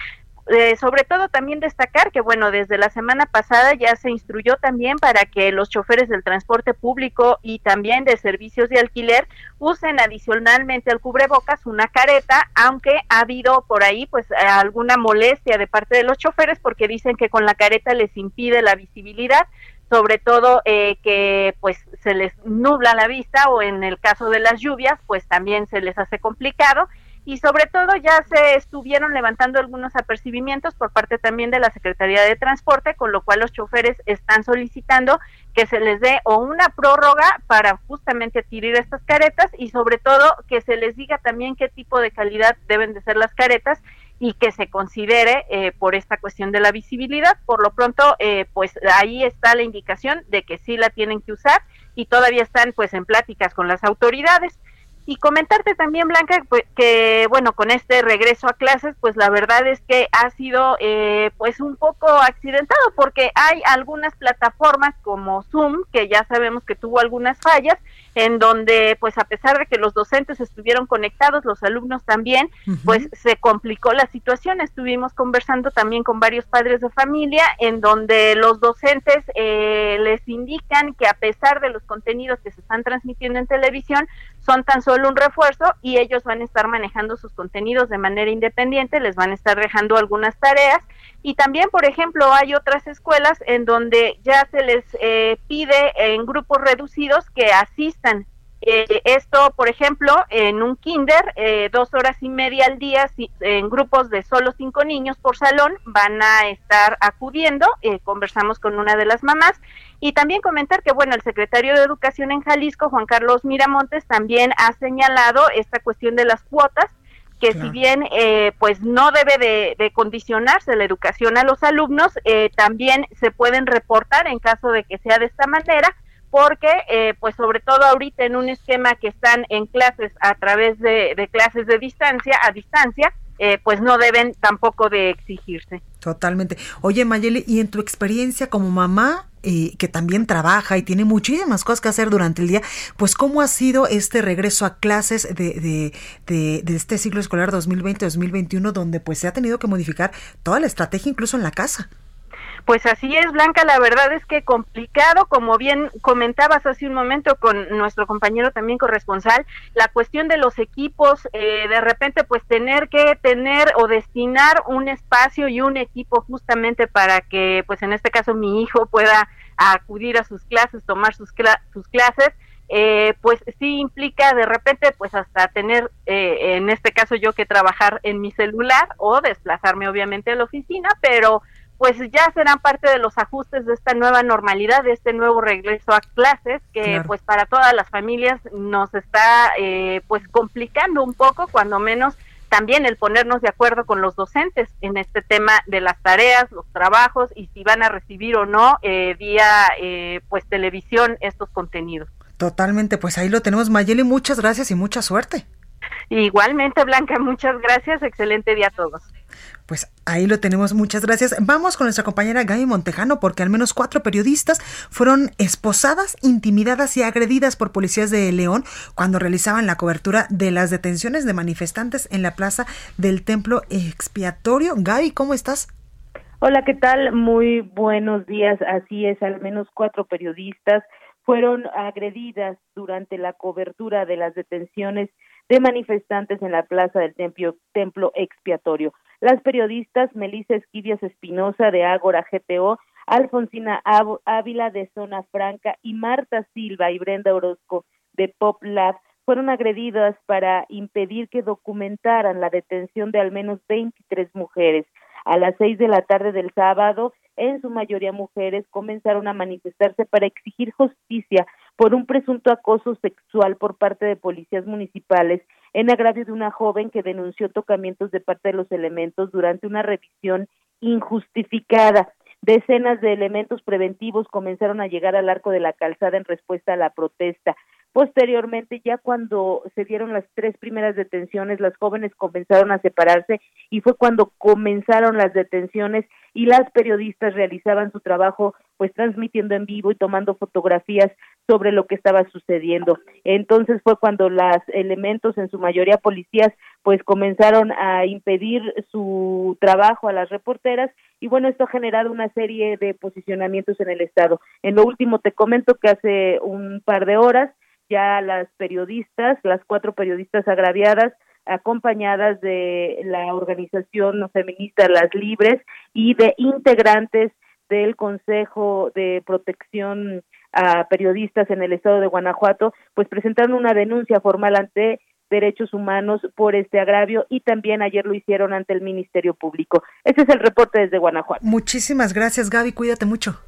Eh, sobre todo también destacar que, bueno, desde la semana pasada ya se instruyó también para que los choferes del transporte público y también de servicios de alquiler usen adicionalmente al cubrebocas una careta, aunque ha habido por ahí pues alguna molestia de parte de los choferes porque dicen que con la careta les impide la visibilidad sobre todo eh, que pues se les nubla la vista o en el caso de las lluvias pues también se les hace complicado. Y sobre todo ya se estuvieron levantando algunos apercibimientos por parte también de la Secretaría de Transporte, con lo cual los choferes están solicitando que se les dé o una prórroga para justamente adquirir estas caretas y sobre todo que se les diga también qué tipo de calidad deben de ser las caretas y que se considere eh, por esta cuestión de la visibilidad. Por lo pronto, eh, pues ahí está la indicación de que sí la tienen que usar y todavía están pues en pláticas con las autoridades. Y comentarte también, Blanca, pues, que bueno, con este regreso a clases, pues la verdad es que ha sido eh, pues un poco accidentado porque hay algunas plataformas como Zoom, que ya sabemos que tuvo algunas fallas, en donde pues a pesar de que los docentes estuvieron conectados, los alumnos también, pues se complicó la situación. Estuvimos conversando también con varios padres de familia, en donde los docentes eh, les indican que a pesar de los contenidos que se están transmitiendo en televisión, son tan solo un refuerzo y ellos van a estar manejando sus contenidos de manera independiente, les van a estar dejando algunas tareas y también, por ejemplo, hay otras escuelas en donde ya se les eh, pide en grupos reducidos que asistan. Eh, esto, por ejemplo, en un kinder, eh, dos horas y media al día, en grupos de solo cinco niños por salón, van a estar acudiendo. conversamos con una de las mamás y también comentar que, bueno, el secretario de Educación en Jalisco, Juan Carlos Miramontes, también ha señalado esta cuestión de las cuotas, que si bien eh, pues no debe de, condicionarse la educación a los alumnos, eh, también se pueden reportar en caso de que sea de esta manera, porque eh, pues sobre todo ahorita en un esquema que están en clases a través de, clases de distancia, a distancia, pues no deben tampoco de exigirse. Totalmente. Oye, Mayeli, y en tu experiencia como mamá, y que también trabaja y tiene muchísimas cosas que hacer durante el día, pues cómo ha sido este regreso a clases de, de, de, este ciclo escolar 2020-2021, donde pues se ha tenido que modificar toda la estrategia, incluso en la casa. Pues así es, Blanca, la verdad es que complicado, como bien comentabas hace un momento con nuestro compañero también corresponsal, la cuestión de los equipos, eh, de repente pues tener que tener o destinar un espacio y un equipo justamente para que pues en este caso mi hijo pueda acudir a sus clases, tomar sus, sus clases, eh, pues sí implica de repente pues hasta tener eh, en este caso yo que trabajar en mi celular o desplazarme obviamente a la oficina, pero pues ya serán parte de los ajustes de esta nueva normalidad, de este nuevo regreso a clases, que pues para todas las familias nos está eh, pues complicando un poco, cuando menos también el ponernos de acuerdo con los docentes en este tema de las tareas, los trabajos y si van a recibir o no eh, vía eh, pues televisión estos contenidos. Totalmente, pues ahí lo tenemos Mayeli, muchas gracias y mucha suerte. Igualmente Blanca, muchas gracias, excelente día a todos. Pues ahí lo tenemos, muchas gracias. Vamos con nuestra compañera Gaby Montejano porque al menos cuatro periodistas fueron esposadas, intimidadas y agredidas por policías de León cuando realizaban la cobertura de las detenciones de manifestantes en la plaza del templo expiatorio. Gaby, ¿cómo estás? Hola, ¿qué tal? Muy buenos días. Así es, al menos cuatro periodistas fueron agredidas durante la cobertura de las detenciones de manifestantes en la plaza del templo, expiatorio. Las periodistas Melissa Esquivias Espinosa de Ágora GTO, Alfonsina Ávila de Zona Franca y Marta Silva y Brenda Orozco de Pop Lab fueron agredidas para impedir que documentaran la detención de al menos 23 mujeres. A las seis de la tarde del sábado, en su mayoría mujeres, comenzaron a manifestarse para exigir justicia por un presunto acoso sexual por parte de policías municipales en agravio de una joven que denunció tocamientos de parte de los elementos durante una revisión injustificada. Decenas de elementos preventivos comenzaron a llegar al arco de la calzada en respuesta a la protesta. Posteriormente, ya cuando se dieron las tres primeras detenciones, las jóvenes comenzaron a separarse y fue cuando comenzaron las detenciones y las periodistas realizaban su trabajo pues transmitiendo en vivo y tomando fotografías sobre lo que estaba sucediendo. Entonces fue cuando los elementos, en su mayoría policías, pues comenzaron a impedir su trabajo a las reporteras y bueno, esto ha generado una serie de posicionamientos en el Estado. En lo último te comento que hace un par de horas ya las periodistas, las cuatro periodistas agraviadas, acompañadas de la organización feminista Las Libres y de integrantes del Consejo de Protección a Periodistas en el estado de Guanajuato, pues presentaron una denuncia formal ante derechos humanos por este agravio y también ayer lo hicieron ante el Ministerio Público. Ese es el reporte desde Guanajuato. Muchísimas gracias, Gaby. Cuídate mucho.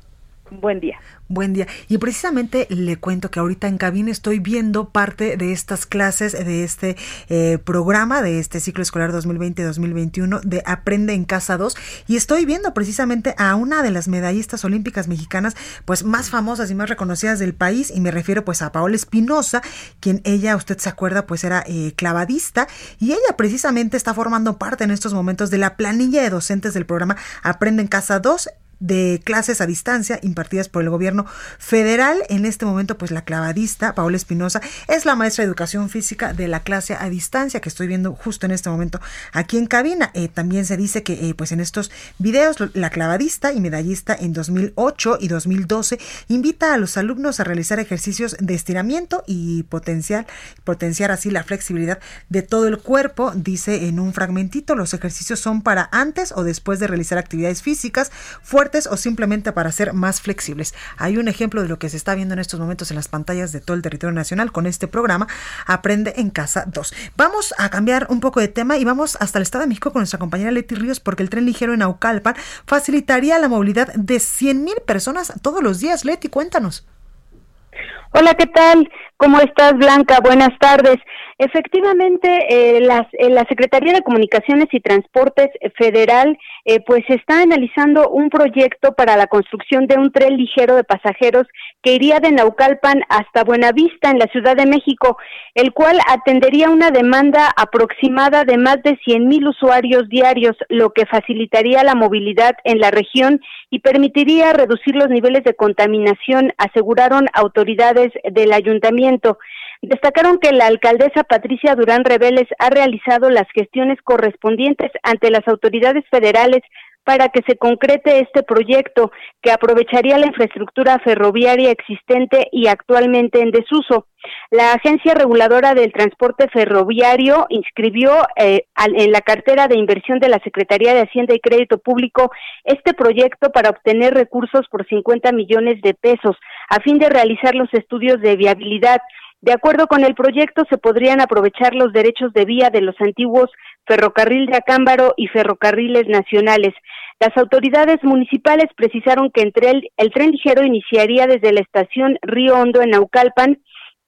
Buen día. Buen día. Y precisamente le cuento que ahorita en cabina estoy viendo parte de estas clases de este eh, programa, de este ciclo escolar 2020-2021 de Aprende en Casa 2 y estoy viendo precisamente a una de las medallistas olímpicas mexicanas pues más famosas y más reconocidas del país y me refiero pues a Paola Espinosa, quien ella, usted se acuerda, pues era eh, clavadista y ella precisamente está formando parte en estos momentos de la planilla de docentes del programa Aprende en Casa 2 de clases a distancia impartidas por el gobierno federal. En este momento, pues la clavadista Paola Espinosa es la maestra de educación física de la clase a distancia que estoy viendo justo en este momento aquí en cabina. Eh, también se dice que eh, pues en estos videos la clavadista y medallista en 2008 y 2012 invita a los alumnos a realizar ejercicios de estiramiento y potenciar, potenciar así la flexibilidad de todo el cuerpo. Dice en un fragmentito, los ejercicios son para antes o después de realizar actividades físicas fuertes o simplemente para ser más flexibles. Hay un ejemplo de lo que se está viendo en estos momentos en las pantallas de todo el territorio nacional con este programa Aprende en Casa 2. Vamos a cambiar un poco de tema y vamos hasta el Estado de México con nuestra compañera Leti Ríos porque el tren ligero en Aucalpan facilitaría la movilidad de 100 mil personas todos los días. Leti, cuéntanos. Hola, ¿qué tal? ¿Cómo estás, Blanca? Buenas tardes. Efectivamente, eh, las, eh, la Secretaría de Comunicaciones y Transportes Federal eh, pues está analizando un proyecto para la construcción de un tren ligero de pasajeros que iría de Naucalpan hasta Buenavista en la Ciudad de México, el cual atendería una demanda aproximada de más de 100 mil usuarios diarios, lo que facilitaría la movilidad en la región y permitiría reducir los niveles de contaminación, aseguraron autoridades del ayuntamiento. Destacaron que la alcaldesa Patricia Durán Reveles ha realizado las gestiones correspondientes ante las autoridades federales para que se concrete este proyecto que aprovecharía la infraestructura ferroviaria existente y actualmente en desuso. La Agencia Reguladora del Transporte Ferroviario inscribió eh, en la cartera de inversión de la Secretaría de Hacienda y Crédito Público este proyecto para obtener recursos por 50 millones de pesos a fin de realizar los estudios de viabilidad de acuerdo con el proyecto, se podrían aprovechar los derechos de vía de los antiguos Ferrocarril de Acámbaro y Ferrocarriles Nacionales. Las autoridades municipales precisaron que entre el, tren ligero iniciaría desde la estación Río Hondo en Naucalpan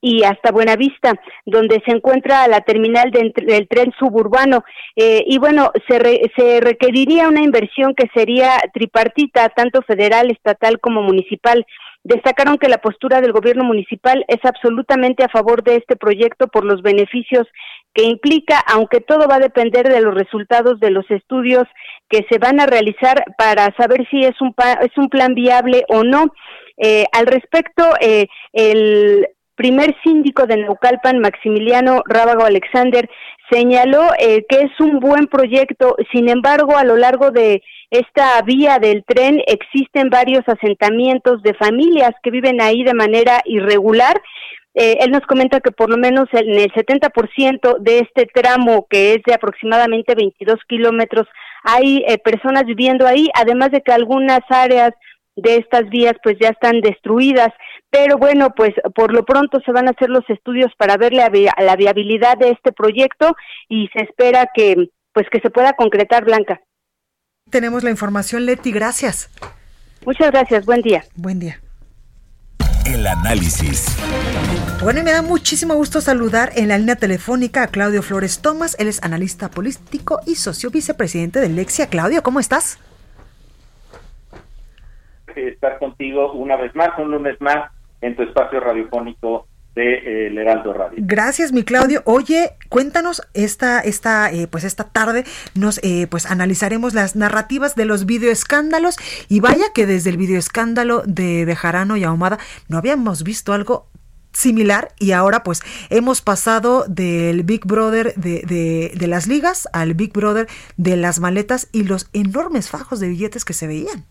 y hasta Buenavista, donde se encuentra la terminal del tren suburbano. Eh, y bueno, se, se requeriría una inversión que sería tripartita, tanto federal, estatal como municipal. Destacaron que la postura del gobierno municipal es absolutamente a favor de este proyecto por los beneficios que implica, aunque todo va a depender de los resultados de los estudios que se van a realizar para saber si es un, es un plan viable o no. Eh, al respecto, eh, el primer síndico de Naucalpan, Maximiliano Rábago Alexander, señaló eh, que es un buen proyecto, sin embargo, a lo largo de esta vía del tren existen varios asentamientos de familias que viven ahí de manera irregular. Eh, él nos comenta que por lo menos en el 70% de este tramo, que es de aproximadamente 22 kilómetros, hay eh, personas viviendo ahí, además de que algunas áreas de estas vías pues ya están destruidas, pero bueno, pues por lo pronto se van a hacer los estudios para ver la, la viabilidad de este proyecto y se espera que pues que se pueda concretar Blanca. Tenemos la información, Leti, gracias. Muchas gracias, buen día. Buen día. El análisis. Bueno, y me da muchísimo gusto saludar en la línea telefónica a Claudio Flores Tomás. Él es analista político y socio vicepresidente de Lexia. Claudio, ¿cómo estás? Estar contigo una vez más, un lunes más, en tu espacio radiofónico de eh, el Heraldo Radio. Gracias, mi Claudio. Oye, cuéntanos esta esta eh, pues esta tarde nos eh, pues analizaremos las narrativas de los videoescándalos y vaya que desde el videoescándalo de Bejarano y Ahumada no habíamos visto algo similar y ahora pues hemos pasado del Big Brother de, de, de, las ligas al Big Brother de las maletas y los enormes fajos de billetes que se veían.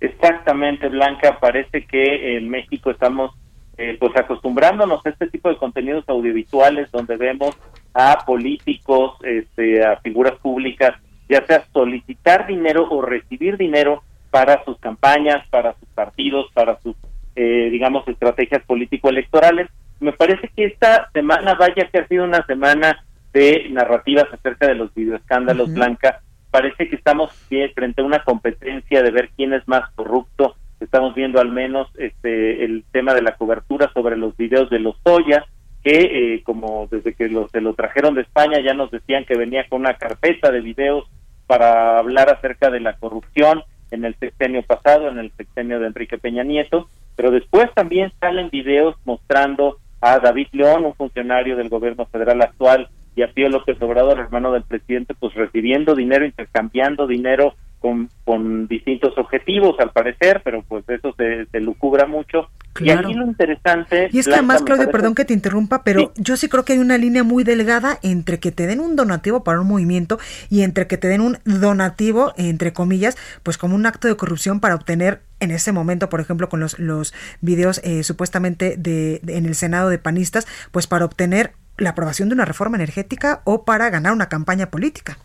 Exactamente, Blanca, parece que en México estamos eh, pues acostumbrándonos a este tipo de contenidos audiovisuales donde vemos a políticos, este, a figuras públicas, ya sea solicitar dinero o recibir dinero para sus campañas, para sus partidos, para sus, eh, digamos, estrategias político-electorales. Me parece que esta semana, vaya que ha sido una semana de narrativas acerca de los videoescándalos, Blanca, parece que estamos frente a una competencia de ver quién es más corrupto, estamos viendo al menos este el tema de la cobertura sobre los videos de los Toya, que eh, como desde que lo, se lo trajeron de España ya nos decían que venía con una carpeta de videos para hablar acerca de la corrupción en el sexenio pasado, en el sexenio de Enrique Peña Nieto, pero después también salen videos mostrando a David León, un funcionario del gobierno federal actual, y a Pío López Obrador, hermano del presidente, pues recibiendo dinero, intercambiando dinero con, distintos objetivos al parecer, pero pues eso se, se lucubra mucho. Y aquí lo interesante... Y es que además, Claudio, perdón que te interrumpa, pero yo sí creo que hay una línea muy delgada entre que te den un donativo para un movimiento y entre que te den un donativo, entre comillas, pues como un acto de corrupción para obtener en ese momento, por ejemplo, con los, los videos eh, supuestamente de, en el Senado de panistas, pues para obtener la aprobación de una reforma energética o para ganar una campaña política.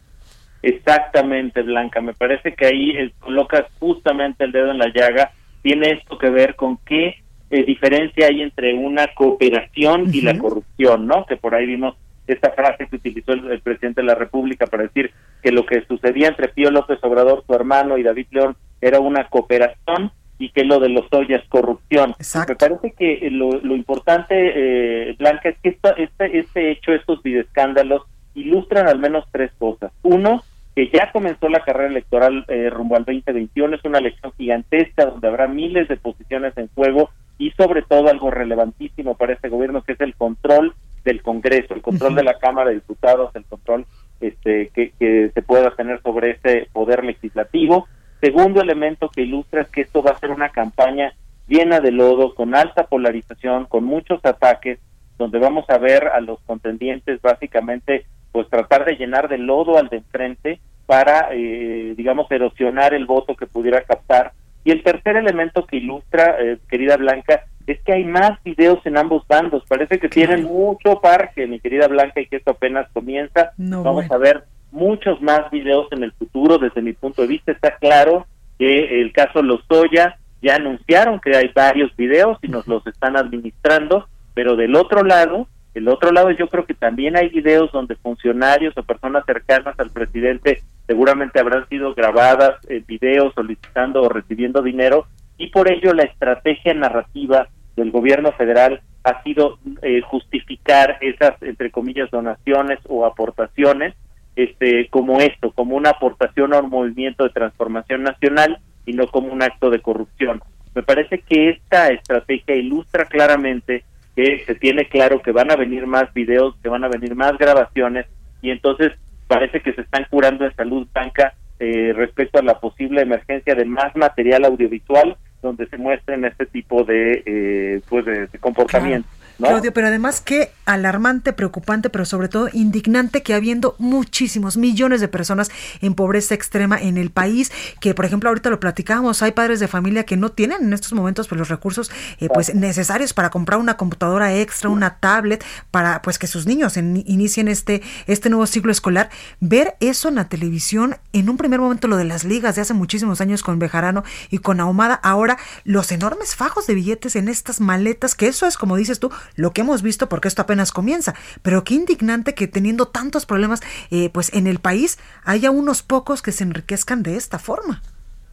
Exactamente, Blanca. Me parece que ahí colocas justamente el dedo en la llaga. Tiene esto que ver con qué eh, diferencia hay entre una cooperación y la corrupción, ¿no? Que por ahí vimos esta frase que utilizó el, presidente de la República para decir que lo que sucedía entre Pío López Obrador, su hermano, y David León era una cooperación. Y que lo de los es corrupción. Me parece que lo, lo importante, eh, Blanca, es que este, este hecho, estos videoescándalos, ilustran al menos tres cosas. Uno, que ya comenzó la carrera electoral eh, rumbo al 2021, es una elección gigantesca donde habrá miles de posiciones en juego y sobre todo algo relevantísimo para este gobierno que es el control del Congreso, el control de la Cámara de Diputados, el control este, que, que se pueda tener sobre ese poder legislativo. Segundo elemento que ilustra es que esto va a ser una campaña llena de lodo, con alta polarización, con muchos ataques, donde vamos a ver a los contendientes básicamente pues tratar de llenar de lodo al de enfrente para, eh, digamos, erosionar el voto que pudiera captar. Y el tercer elemento que ilustra, eh, querida Blanca, es que hay más videos en ambos bandos. Parece que tienen mucho parque, mi querida Blanca, y que esto apenas comienza. Vamos a ver muchos más videos en el futuro. Desde mi punto de vista, está claro que el caso Lozoya ya anunciaron que hay varios videos y nos los están administrando, pero del otro lado, el otro lado yo creo que también hay videos donde funcionarios o personas cercanas al presidente seguramente habrán sido grabadas en videos solicitando o recibiendo dinero y por ello la estrategia narrativa del gobierno federal ha sido eh, justificar esas entre comillas donaciones o aportaciones este como esto como una aportación a un movimiento de transformación nacional y no como un acto de corrupción. Me parece que esta estrategia ilustra claramente que se tiene claro que van a venir más videos que van a venir más grabaciones y entonces parece que se están curando en salud banca eh, respecto a la posible emergencia de más material audiovisual donde se muestren este tipo de, eh, pues de, Claudio, pero además qué alarmante, preocupante, pero sobre todo indignante que habiendo muchísimos millones de personas en pobreza extrema en el país, que por ejemplo ahorita lo platicamos, hay padres de familia que no tienen en estos momentos pues, los recursos eh, pues necesarios para comprar una computadora extra, una tablet, para pues que sus niños inicien este, este nuevo ciclo escolar. Ver eso en la televisión, en un primer momento lo de las ligas de hace muchísimos años con Bejarano y con Ahumada, ahora los enormes fajos de billetes en estas maletas, que eso es como dices tú, lo que hemos visto porque esto apenas comienza. Pero qué indignante que teniendo tantos problemas eh, pues en el país haya unos pocos que se enriquezcan de esta forma.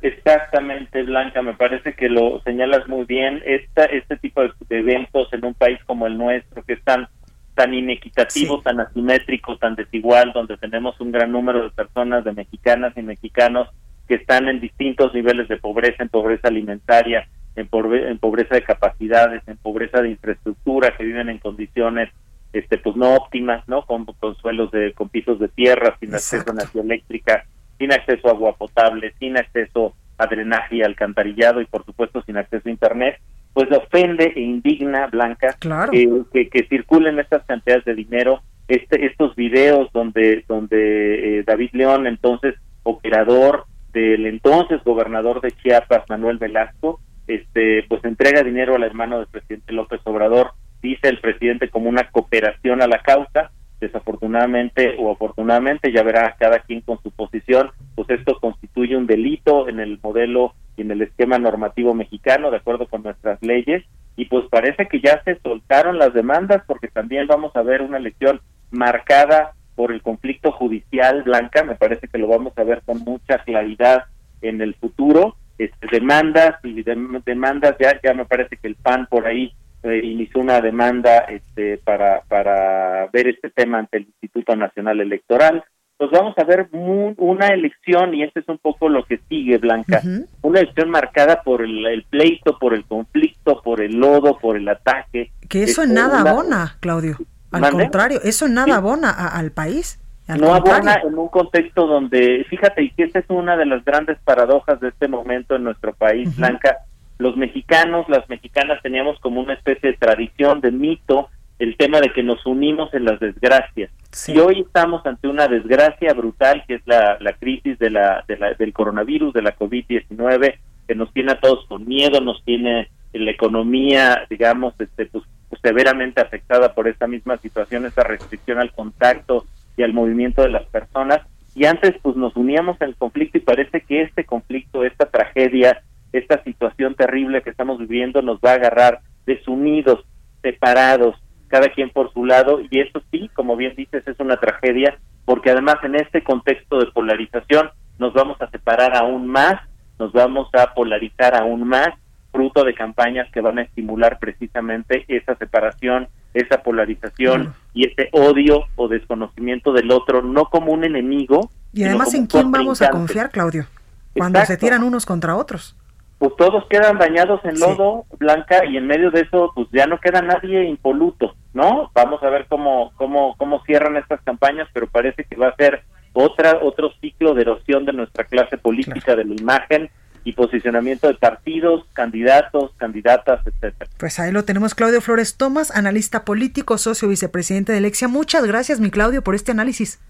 Exactamente, Blanca, me parece que lo señalas muy bien. Esta, este tipo de, eventos en un país como el nuestro, que es tan, tan inequitativo, tan asimétrico, tan desigual, donde tenemos un gran número de personas, de mexicanas y mexicanos, que están en distintos niveles de pobreza, en pobreza alimentaria, en, pobreza de capacidades, en pobreza de infraestructura, que viven en condiciones este pues no óptimas, ¿no? Con, suelos de con pisos de tierra, sin acceso a energía eléctrica, sin acceso a agua potable, sin acceso a drenaje y alcantarillado y por supuesto sin acceso a internet, pues ofende e indigna Blanca que, que, circulen estas cantidades de dinero, este estos videos donde donde eh, David León, entonces operador del entonces gobernador de Chiapas, Manuel Velasco, este, pues entrega dinero al hermano del presidente López Obrador, dice el presidente como una cooperación a la causa, desafortunadamente o afortunadamente, ya verá cada quien con su posición, pues esto constituye un delito en el modelo y en el esquema normativo mexicano, de acuerdo con nuestras leyes, y pues parece que ya se soltaron las demandas porque también vamos a ver una elección marcada por el conflicto judicial blanca, me parece que lo vamos a ver con mucha claridad en el futuro, este, demandas y demandas ya ya me parece que el PAN por ahí eh, inició una demanda este para para ver este tema ante el Instituto Nacional Electoral. Pues vamos a ver una elección y este es un poco lo que sigue Blanca. Una elección marcada por el, pleito por el conflicto por el lodo por el ataque. Que eso en nada abona Claudio. Al contrario eso en nada abona al país no abona en un contexto donde, fíjate, y que esta es una de las grandes paradojas de este momento en nuestro país, Blanca, los mexicanos, las mexicanas teníamos como una especie de tradición, de mito, el tema de que nos unimos en las desgracias. Y hoy estamos ante una desgracia brutal, que es la, la crisis de la, de la, del coronavirus, de la COVID-19, que nos tiene a todos con miedo, nos tiene la economía, digamos, este, pues, severamente afectada por esta misma situación, esta restricción al contacto, y al movimiento de las personas. Y antes pues nos uníamos en el conflicto y parece que este conflicto, esta tragedia, esta situación terrible que estamos viviendo nos va a agarrar desunidos, separados, cada quien por su lado. Y eso sí, como bien dices, es una tragedia porque además en este contexto de polarización nos vamos a separar aún más nos vamos a polarizar aún más, fruto de campañas que van a estimular precisamente esa separación, esa polarización y ese odio o desconocimiento del otro, no como un enemigo. Y además, ¿en quién vamos a confiar, Claudio? Cuando se tiran unos contra otros pues todos quedan bañados en lodo blanca y en medio de eso pues ya no queda nadie impoluto, ¿no? Vamos a ver cómo cómo cómo cierran estas campañas, pero parece que va a ser otra otro ciclo de erosión de nuestra clase política, de la imagen y posicionamiento de partidos, candidatos, candidatas, etcétera. Pues ahí lo tenemos Claudio Flores Tomás, analista político, socio vicepresidente de Lexia. Muchas gracias, mi Claudio, por este análisis.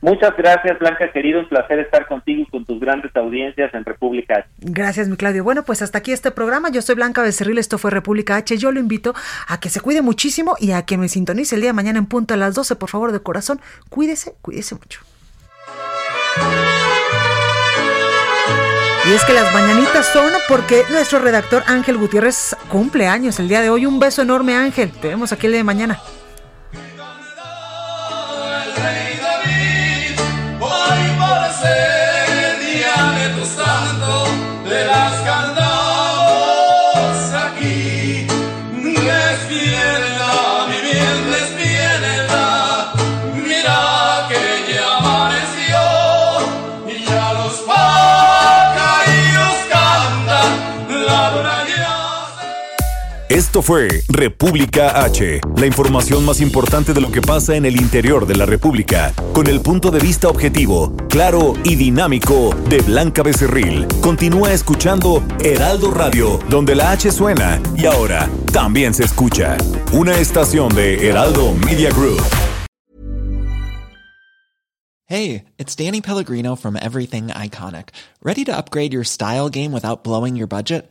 Muchas gracias, Blanca, querido. Un placer estar contigo y con tus grandes audiencias en República H. Gracias, mi Claudio. Bueno, pues hasta aquí este programa. Yo soy Blanca Becerril, esto fue República H. Yo lo invito a que se cuide muchísimo y a que me sintonice el día de mañana en punto a las 12, por favor, de corazón. Cuídese, cuídese mucho. Y es que las mañanitas son porque nuestro redactor Ángel Gutiérrez cumple años el día de hoy. Un beso enorme, Ángel. Te vemos aquí el día de mañana. Esto fue República H, la información más importante de lo que pasa en el interior de la República, con el punto de vista objetivo, claro y dinámico de Blanca Becerril. Continúa escuchando Heraldo Radio, donde la H suena y ahora también se escucha. Una estación de Heraldo Media Group. Hey, it's Danny Pellegrino from Everything Iconic. ¿Ready to upgrade your style game without blowing your budget?